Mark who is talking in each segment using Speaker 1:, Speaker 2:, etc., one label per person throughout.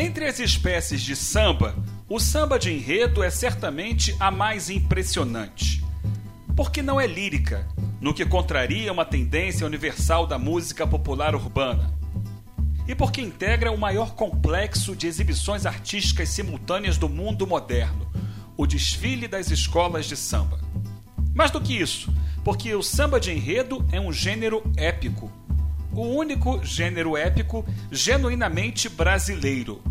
Speaker 1: Entre as espécies de samba, o samba de enredo é certamente a mais impressionante. Porque não é lírica, no que contraria uma tendência universal da música popular urbana. E porque integra o maior complexo de exibições artísticas simultâneas do mundo moderno, o desfile das escolas de samba. Mais do que isso, porque o samba de enredo é um gênero épico, o único gênero épico genuinamente brasileiro,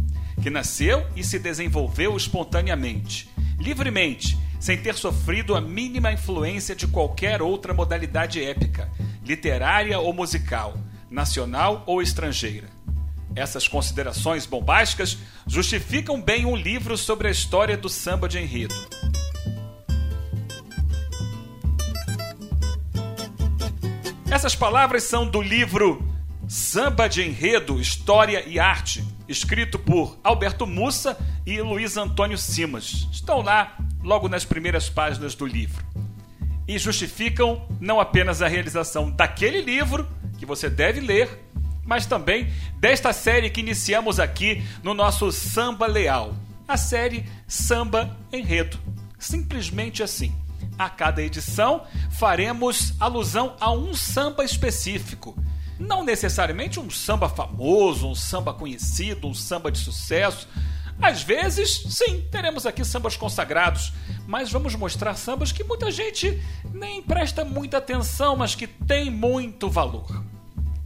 Speaker 1: que nasceu e se desenvolveu espontaneamente, livremente, sem ter sofrido a mínima influência de qualquer outra modalidade épica, literária ou musical, nacional ou estrangeira. Essas considerações bombásticas justificam bem um livro sobre a história do samba de enredo. Essas palavras são do livro Samba de Enredo, História e Arte, escrito por Alberto Mussa e Luiz Antônio Simas. Estão lá logo nas primeiras páginas do livro. E justificam não apenas a realização daquele livro, que você deve ler, mas também desta série que iniciamos aqui no nosso Samba Leal, a série Samba Enredo. Simplesmente assim. A cada edição faremos alusão a um samba específico. Não necessariamente um samba famoso, um samba conhecido, um samba de sucesso. Às vezes, sim, teremos aqui sambas consagrados, mas vamos mostrar sambas que muita gente nem presta muita atenção, mas que têm muito valor.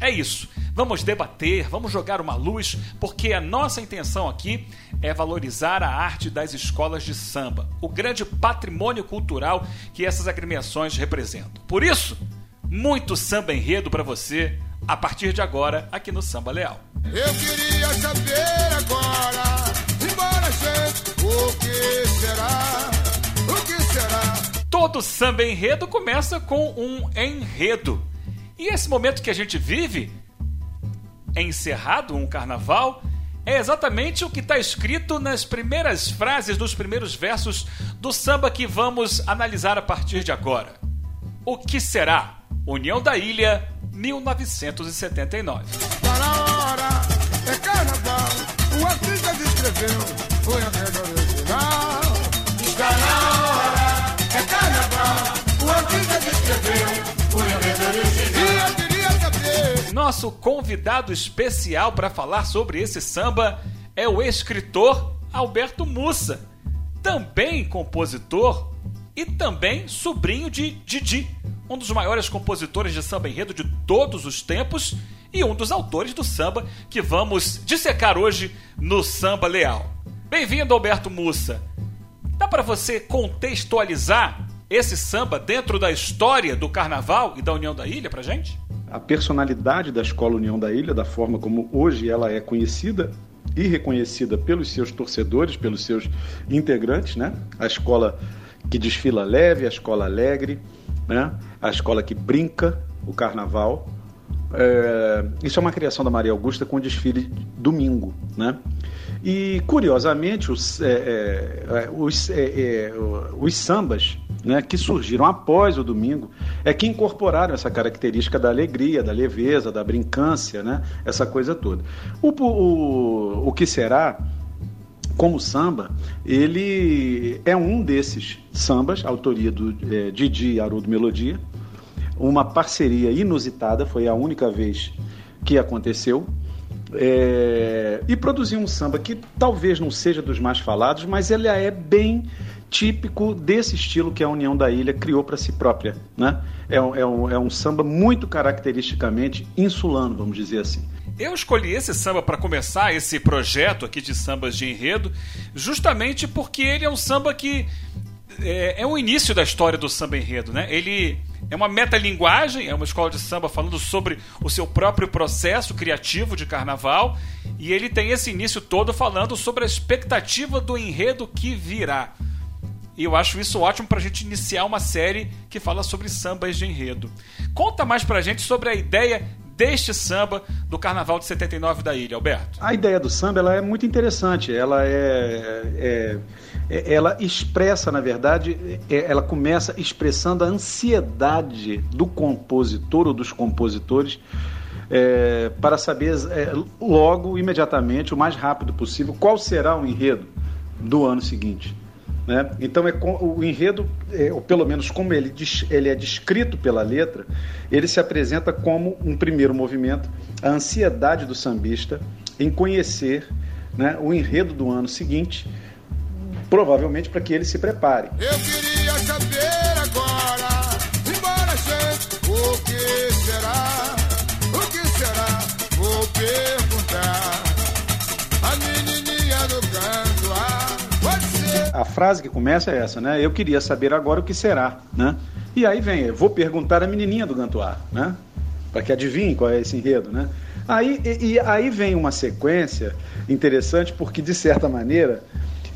Speaker 1: É isso. Vamos debater, vamos jogar uma luz, porque a nossa intenção aqui é valorizar a arte das escolas de samba, o grande patrimônio cultural que essas agremiações representam. Por isso, muito samba enredo para você a partir de agora aqui no Samba Leal.
Speaker 2: Eu queria saber agora, embora gente, o que será? O que será?
Speaker 1: Todo samba enredo começa com um enredo. E esse momento que a gente vive, encerrado um carnaval, é exatamente o que está escrito nas primeiras frases dos primeiros versos do samba que vamos analisar a partir de agora. O que será? União da Ilha, 1979.
Speaker 2: Tá na hora, é carnaval. O artista descreveu, foi a regra original. Está na hora, é carnaval. O artista descreveu, foi a regra original. E eu queria saber.
Speaker 1: Nosso convidado especial para falar sobre esse samba é o escritor Alberto Mussa, também compositor e também sobrinho de Didi, um dos maiores compositores de samba enredo de todos os tempos e um dos autores do samba que vamos dissecar hoje no Samba Leal. Bem-vindo, Alberto Mussa. Dá para você contextualizar esse samba dentro da história do Carnaval e da União da Ilha pra gente?
Speaker 3: a personalidade da Escola União da Ilha, da forma como hoje ela é conhecida e reconhecida pelos seus torcedores, pelos seus integrantes, né? A escola que desfila leve, a escola alegre, né? A escola que brinca o carnaval. É, isso é uma criação da Maria Augusta com desfile domingo, né? E curiosamente os, é, é, os, é, é, os sambas né, que surgiram após o domingo é que incorporaram essa característica da alegria, da leveza, da brincância, né, essa coisa toda. O, o, o que será como samba, ele é um desses sambas, autoria do é, Didi Haroldo Melodia, uma parceria inusitada, foi a única vez que aconteceu, é, e produziu um samba que talvez não seja dos mais falados, mas ele é bem típico desse estilo que a União da Ilha criou para si própria. Né? É, é, um, é um samba muito caracteristicamente insulano, vamos dizer assim.
Speaker 1: Eu escolhi esse samba para começar esse projeto aqui de sambas de enredo, justamente porque ele é um samba que é, é o início da história do samba enredo, né? Ele é uma metalinguagem, é uma escola de samba falando sobre o seu próprio processo criativo de carnaval, e ele tem esse início todo falando sobre a expectativa do enredo que virá. E eu acho isso ótimo para a gente iniciar uma série que fala sobre sambas de enredo. Conta mais para a gente sobre a ideia deste samba do Carnaval de 79 da ilha, Alberto.
Speaker 3: A ideia do samba ela é muito interessante. Ela é, é, é ela expressa, na verdade, é, ela começa expressando a ansiedade do compositor ou dos compositores é, para saber é, logo, imediatamente, o mais rápido possível, qual será o enredo do ano seguinte. Né? Então, é, o enredo, é, ou pelo menos como ele, ele é descrito pela letra, ele se apresenta como um primeiro movimento, a ansiedade do sambista em conhecer né, o enredo do ano seguinte, provavelmente para que ele se prepare.
Speaker 2: Eu queria saber agora, A
Speaker 3: frase que começa é essa, né? Eu queria saber agora o que será, né? E aí vem, eu vou perguntar a menininha do Gantuá, né? Para que adivinhe qual é esse enredo, né? Aí, e, e aí vem uma sequência interessante, porque de certa maneira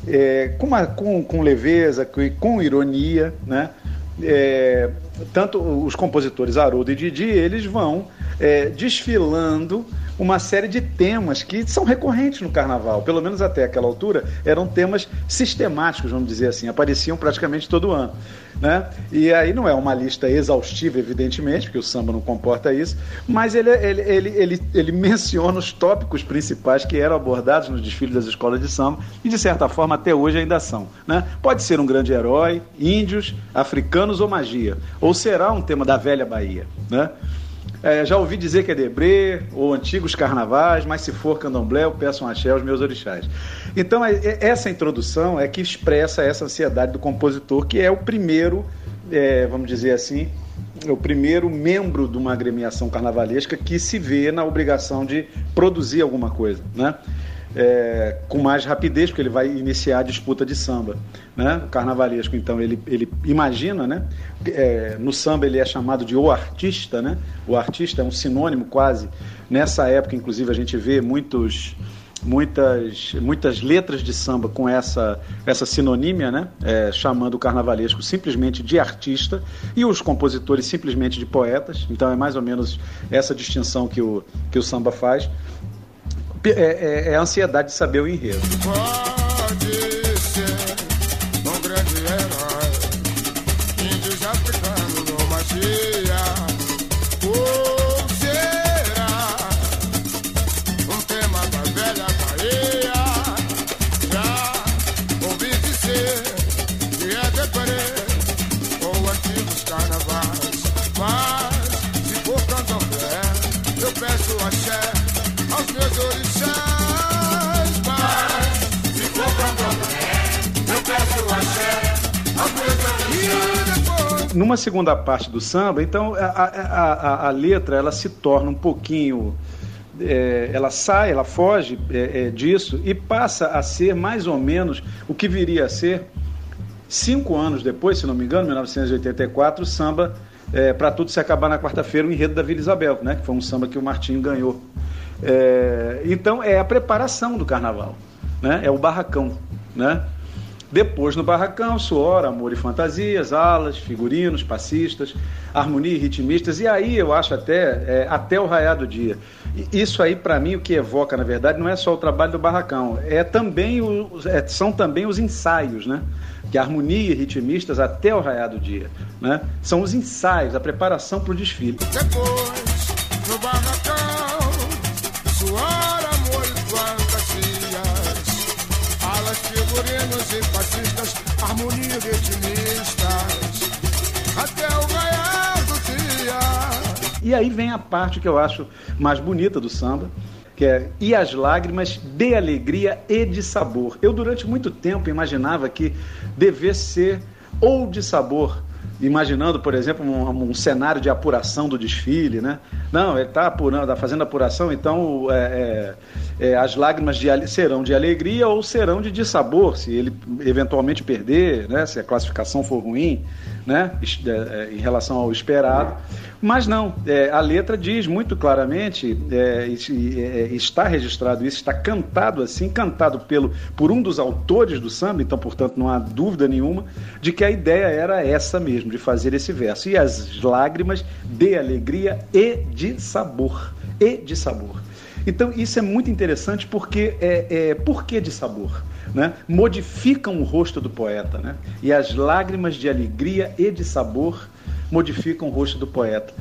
Speaker 3: é, com, uma, com, com leveza, com, com ironia, né? É, tanto os compositores Haroldo e Didi, eles vão é, desfilando uma série de temas que são recorrentes no carnaval, pelo menos até aquela altura, eram temas sistemáticos, vamos dizer assim, apareciam praticamente todo ano. Né? E aí não é uma lista exaustiva, evidentemente, porque o samba não comporta isso, mas ele, ele, ele, ele, ele menciona os tópicos principais que eram abordados nos desfiles das escolas de samba e, de certa forma, até hoje ainda são. Né? Pode ser um grande herói, índios, africanos ou magia, ou será um tema da velha Bahia. Né? É, já ouvi dizer que é debré ou antigos carnavais, mas se for candomblé, eu peço um axé aos meus orixás. Então, é, é, essa introdução é que expressa essa ansiedade do compositor, que é o primeiro, é, vamos dizer assim, é o primeiro membro de uma agremiação carnavalesca que se vê na obrigação de produzir alguma coisa, né? É, com mais rapidez, porque ele vai iniciar a disputa de samba. Né? O carnavalesco, então, ele, ele imagina, né? É, no samba ele é chamado de o artista, né? o artista é um sinônimo quase. Nessa época, inclusive, a gente vê muitos muitas, muitas letras de samba com essa, essa sinonímia, né? É, chamando o carnavalesco simplesmente de artista e os compositores simplesmente de poetas. Então é mais ou menos essa distinção que o, que o samba faz é, é, é a ansiedade de saber o enredo. Numa segunda parte do samba, então a, a, a, a letra ela se torna um pouquinho. é, ela sai, ela foge é, é, disso e passa a ser mais ou menos o que viria a ser cinco anos depois, se não me engano, 1984, o samba é, para tudo se acabar na quarta-feira, o enredo da Vila Isabel, né, que foi um samba que o Martinho ganhou. É, então é a preparação do carnaval, né, é o barracão, né? Depois no barracão, suor, amor e fantasias, alas, figurinos, passistas, harmonia e ritmistas, e aí eu acho até, é, até o raiar do dia. Isso aí, para mim, o que evoca, na verdade, não é só o trabalho do barracão, é também o, é, são também os ensaios, né? Que harmonia e ritmistas até o raiar do dia. Né? São os ensaios, a preparação para o desfile.
Speaker 2: Depois, no barracão, harmonia de ritmistas, até o raiar do dia.
Speaker 3: E aí vem a parte que eu acho mais bonita do samba, que é E as lágrimas de alegria e de sabor. Eu, durante muito tempo, imaginava que devesse ser ou de sabor, imaginando, por exemplo, um, um cenário de apuração do desfile, né? Não, ele está apurando, está fazendo apuração, então é, é, é, as lágrimas de, serão de alegria ou serão de dissabor, se ele eventualmente perder, né? Se a classificação for ruim, né? É, é, Em relação ao esperado. Mas não, é, a letra diz muito claramente, está registrado isso, está cantado assim, cantado pelo, por um dos autores do samba, então, portanto, não há dúvida nenhuma de que a ideia era essa mesmo, de fazer esse verso. E as lágrimas de alegria e de sabor. E de sabor. Então, isso é muito interessante porque é, é por que de sabor? Né? Modificam o rosto do poeta. Né? E as lágrimas de alegria e de sabor modificam o rosto do poeta.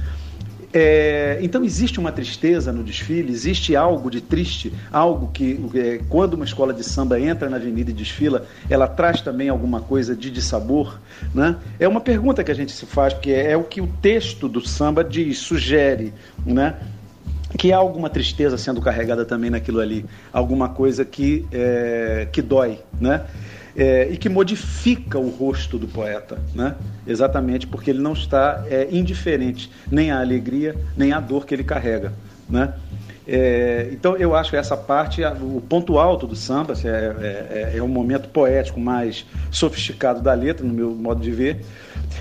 Speaker 3: É, então existe uma tristeza no desfile, existe algo de triste, algo que é, quando uma escola de samba entra na avenida e desfila, ela traz também alguma coisa de dissabor, né? É uma pergunta que a gente se faz, porque é, é o que o texto do samba diz, sugere, né? que há alguma tristeza sendo carregada também naquilo ali, alguma coisa que, é, que dói, né? É, e que modifica o rosto do poeta, né? exatamente porque ele não está é, indiferente nem à alegria, nem à dor que ele carrega. Né? É, então eu acho essa parte o ponto alto do samba assim, é, é, é, um momento poético mais sofisticado da letra no meu modo de ver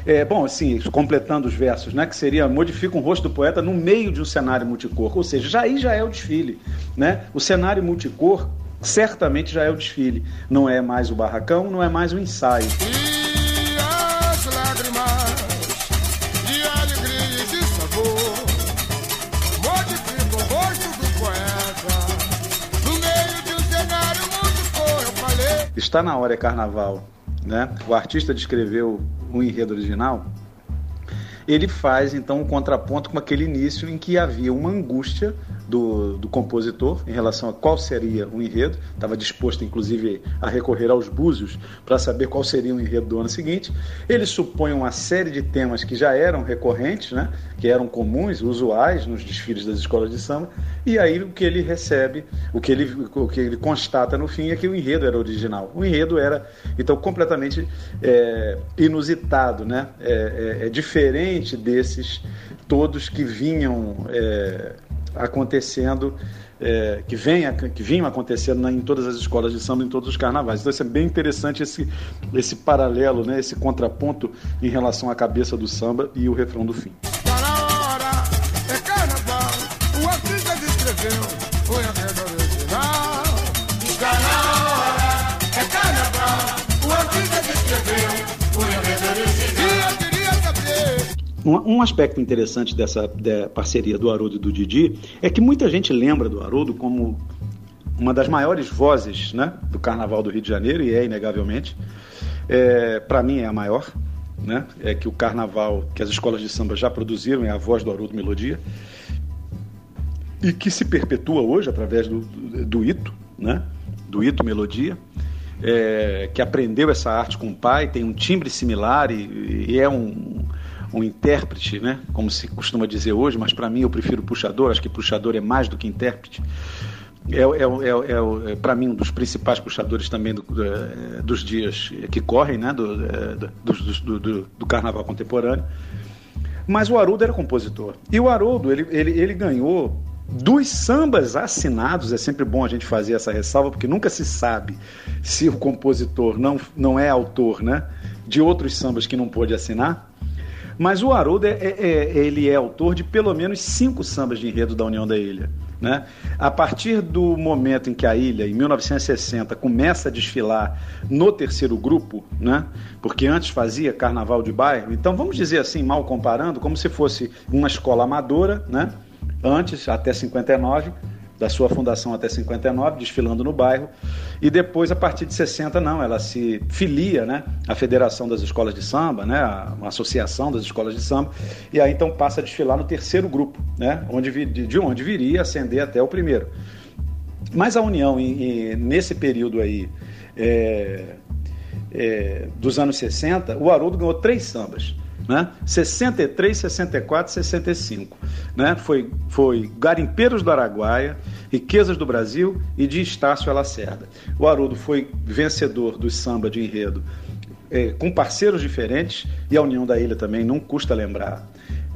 Speaker 3: é, bom assim completando os versos né que seria modifica o rosto do poeta no meio de um cenário multicor ou seja já aí já é o desfile né o cenário multicor certamente já é o desfile. Não é mais o barracão, não é mais o ensaio.
Speaker 2: E as lágrimas de alegria e de sabor modificam o rosto do poeta no meio de um cenário muito eu falei.
Speaker 3: Está na hora é carnaval, né? O artista descreveu o enredo original ele faz então um contraponto com aquele início em que havia uma angústia do, do compositor em relação a qual seria o enredo, estava disposto inclusive a recorrer aos búzios para saber qual seria o enredo do ano seguinte. Ele supõe uma série de temas que já eram recorrentes, né, que eram comuns, usuais nos desfiles das escolas de samba, e aí o que ele recebe, o que ele, o que ele constata no fim é que o enredo era original. O enredo era então completamente é, inusitado, né, é, é, é diferente desses todos que vinham é, acontecendo, é, que, vem, que vinham acontecendo né, em todas as escolas de samba, em todos os carnavais. Então, isso é bem interessante esse, esse paralelo, né, esse contraponto em relação à cabeça do samba e o refrão do fim. Um, um, aspecto interessante dessa de parceria do Haroldo e do Didi é que muita gente lembra do Haroldo como uma das maiores vozes né, do Carnaval do Rio de Janeiro, e é inegavelmente. É, Para mim é a maior, né? é que o Carnaval, que as escolas de samba já produziram, é a voz do Haroldo Melodia, e que se perpetua hoje através do, do, do Ito, né? do Ito Melodia. É, que aprendeu essa arte com o pai, tem um timbre similar e, e é um, um intérprete, né? como se costuma dizer hoje, mas para mim eu prefiro puxador, acho que puxador é mais do que intérprete. É, é, é, é para mim um dos principais puxadores também do, dos dias que correm, né? do, do, do, do carnaval contemporâneo. Mas o Haroldo era compositor. E o Haroldo, ele, ele, ele ganhou dos sambas assinados, é sempre bom a gente fazer essa ressalva, porque nunca se sabe se o compositor não, não é autor né, de outros sambas que não pôde assinar. Mas o Haroldo, é, é, é, ele é autor de pelo menos cinco sambas de enredo da União da Ilha. Né? A partir do momento em que a ilha, em 1960, começa a desfilar no terceiro grupo, né? porque antes fazia carnaval de bairro, então vamos dizer assim, mal comparando, como se fosse uma escola amadora, né? antes, até 59, da sua fundação até 59, desfilando no bairro, e depois, a partir de 60, não, ela se filia né, à Federação das Escolas de Samba, né, uma associação das escolas de samba, e aí então passa a desfilar no terceiro grupo, né, onde, de onde viria ascender até o primeiro. Mas a União, nesse período aí, é, é, dos anos 60, o Haroldo ganhou três sambas né? 63, 64, 65. Né? Foi, foi Garimpeiros do Araguaia, Riquezas do Brasil e de Estácio Lacerda. O Haroldo foi vencedor do samba de enredo é, com parceiros diferentes e a União da Ilha também, não custa lembrar.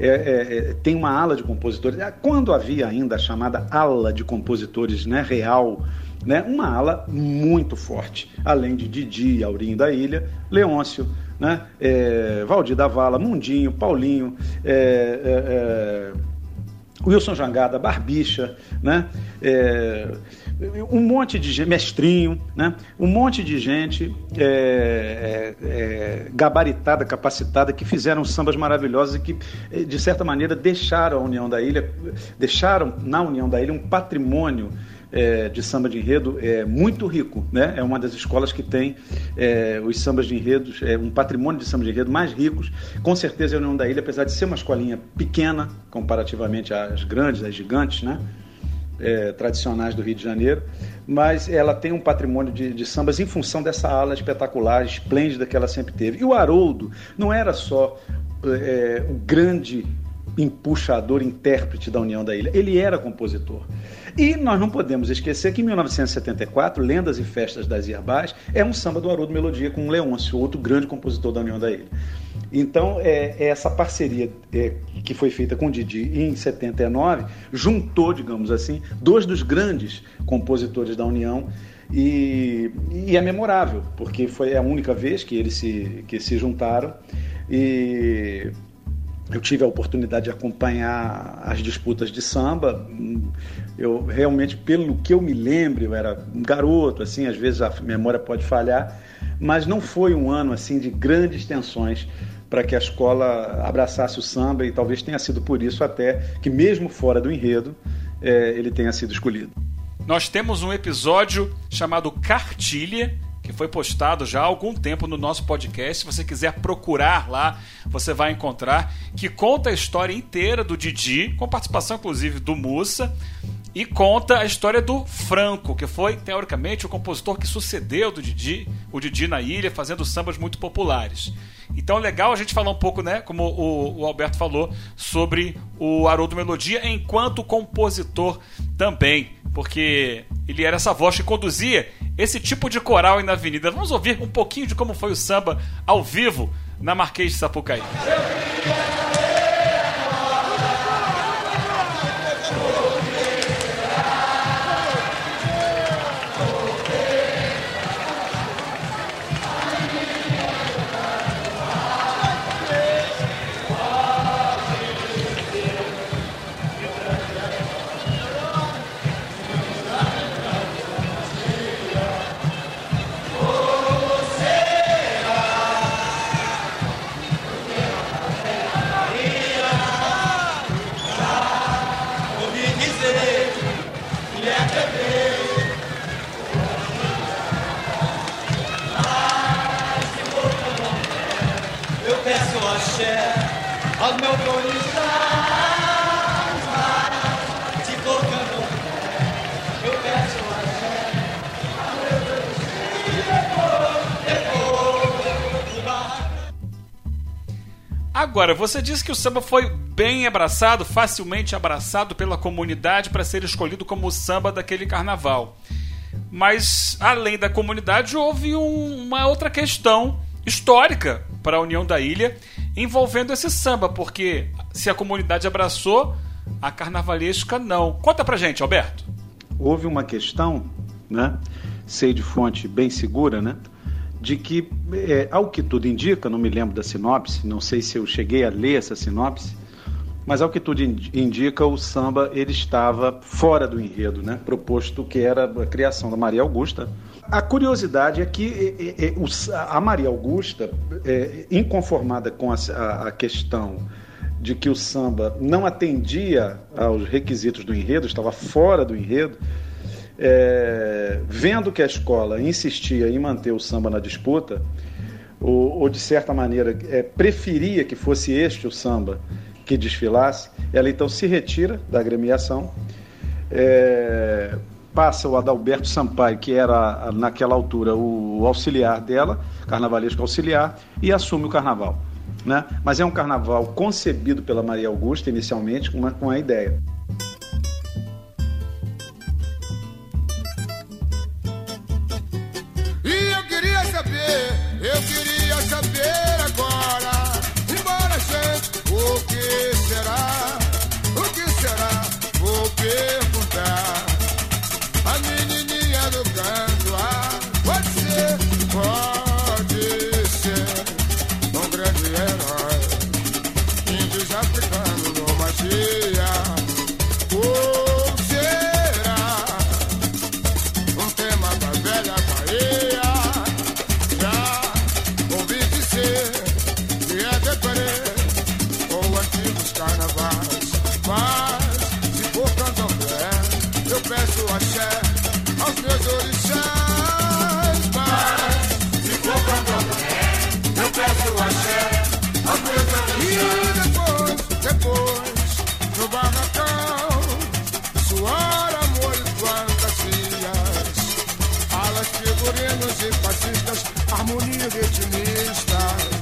Speaker 3: É, é, é tem uma ala de compositores. Quando havia ainda a chamada ala de compositores né, real, né, uma ala muito forte, além de Didi, Aurinho da Ilha, Leôncio, né? É, Valdir da Vala, Mundinho, Paulinho, é, é, é Wilson Jangada, Barbicha, né? É, um monte de gente, mestrinho, né? um monte de gente é, é, é, gabaritada, capacitada, que fizeram sambas maravilhosos e que, de certa maneira, deixaram a União da Ilha, deixaram na União da Ilha um patrimônio é, de samba de enredo é muito rico, né? É uma das escolas que tem é, os sambas de enredos, é um patrimônio de samba de enredo mais ricos. Com certeza a União da Ilha, apesar de ser uma escolinha pequena comparativamente às grandes, às gigantes, né? É, tradicionais do Rio de Janeiro, mas ela tem um patrimônio de, de, sambas em função dessa ala espetacular, esplêndida que ela sempre teve. E o Haroldo não era só é, o grande empuxador, intérprete da União da Ilha. Ele era compositor. E nós não podemos esquecer que em 1974, Lendas e Festas das Iabás é um samba do Haroldo Melodia com Leôncio, outro grande compositor da União da Ilha. Então, é, é essa parceria é, que foi feita com Didi em 79 juntou, digamos assim, dois dos grandes compositores da União e, e, é memorável, porque foi a única vez que eles se, que se juntaram e eu tive a oportunidade de acompanhar as disputas de samba. Eu realmente, pelo que eu me lembro, eu era um garoto, assim, às vezes a memória pode falhar, mas não foi um ano assim de grandes tensões para que a escola abraçasse o samba e talvez tenha sido por isso até que mesmo fora do enredo é, ele tenha sido escolhido.
Speaker 1: Nós temos um episódio chamado Cartilha que foi postado já há algum tempo no nosso podcast. Se você quiser procurar lá, você vai encontrar, que conta a história inteira do Didi, com participação inclusive do Mussa, e conta a história do Franco, que foi, teoricamente, o compositor que sucedeu do Didi, o Didi na ilha, fazendo sambas muito populares. Então legal a gente falar um pouco, né, como o, o Alberto falou, sobre o Haroldo Melodia enquanto compositor também, porque ele era essa voz que conduzia esse tipo de coral aí na avenida. Vamos ouvir um pouquinho de como foi o samba ao vivo na Marquês de Sapucaí. Agora, você disse que o samba foi bem abraçado, facilmente abraçado pela comunidade para ser escolhido como o samba daquele carnaval. Mas, além da comunidade, houve um, uma outra questão histórica para a União da Ilha envolvendo esse samba, porque se a comunidade abraçou, a carnavalesca não. Conta pra gente, Alberto.
Speaker 3: Houve uma questão, né? Sei de fonte bem segura, né? de que, é, ao que tudo indica, não me lembro da sinopse, não sei se eu cheguei a ler essa sinopse, mas ao que tudo indica, o samba ele estava fora do enredo, né? proposto que era a criação da Maria Augusta. A curiosidade é que a Maria Augusta, é, inconformada com a, questão de que o samba não atendia aos requisitos do enredo, estava fora do enredo, é, vendo que a escola insistia em manter o samba na disputa, ou, ou de certa maneira é, preferia que fosse este o samba que desfilasse, ela então se retira da agremiação, é, passa o Adalberto Sampaio, que era naquela altura o auxiliar dela, carnavalesco auxiliar, e assume o carnaval. Né? Mas é um carnaval concebido pela Maria Augusta inicialmente com, uma, com a ideia
Speaker 2: serenos e pacíficas, harmonia de etimistas,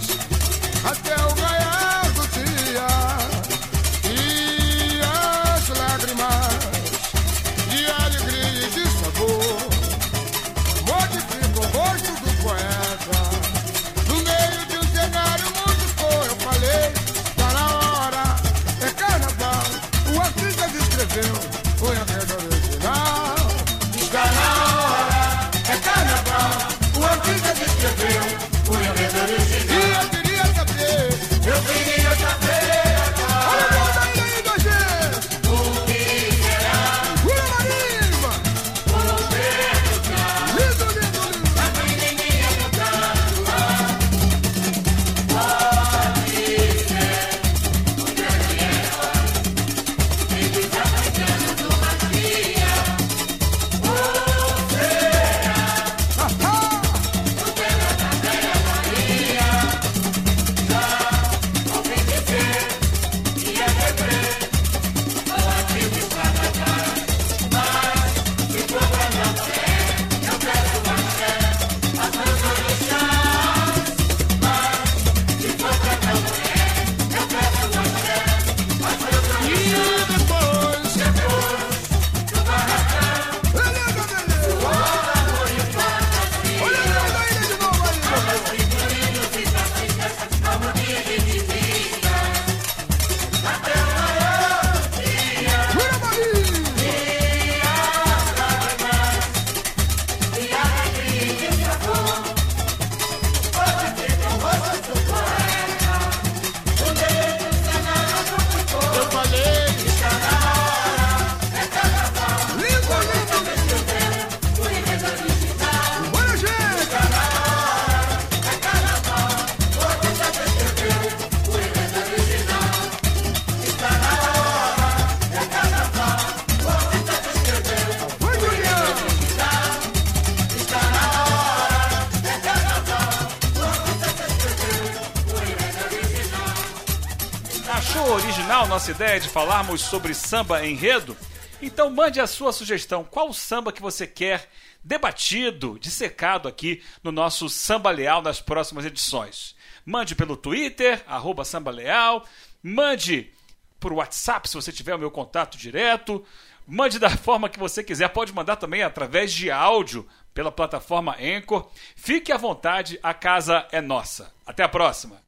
Speaker 1: nossa ideia de falarmos sobre samba enredo? Então mande a sua sugestão. Qual samba que você quer debatido, dissecado aqui no nosso Samba Leal nas próximas edições? Mande pelo Twitter, arroba Samba Leal. Mande por WhatsApp, se você tiver o meu contato direto. Mande da forma que você quiser. Pode mandar também através de áudio pela plataforma Anchor. Fique à vontade, a casa é nossa. Até a próxima!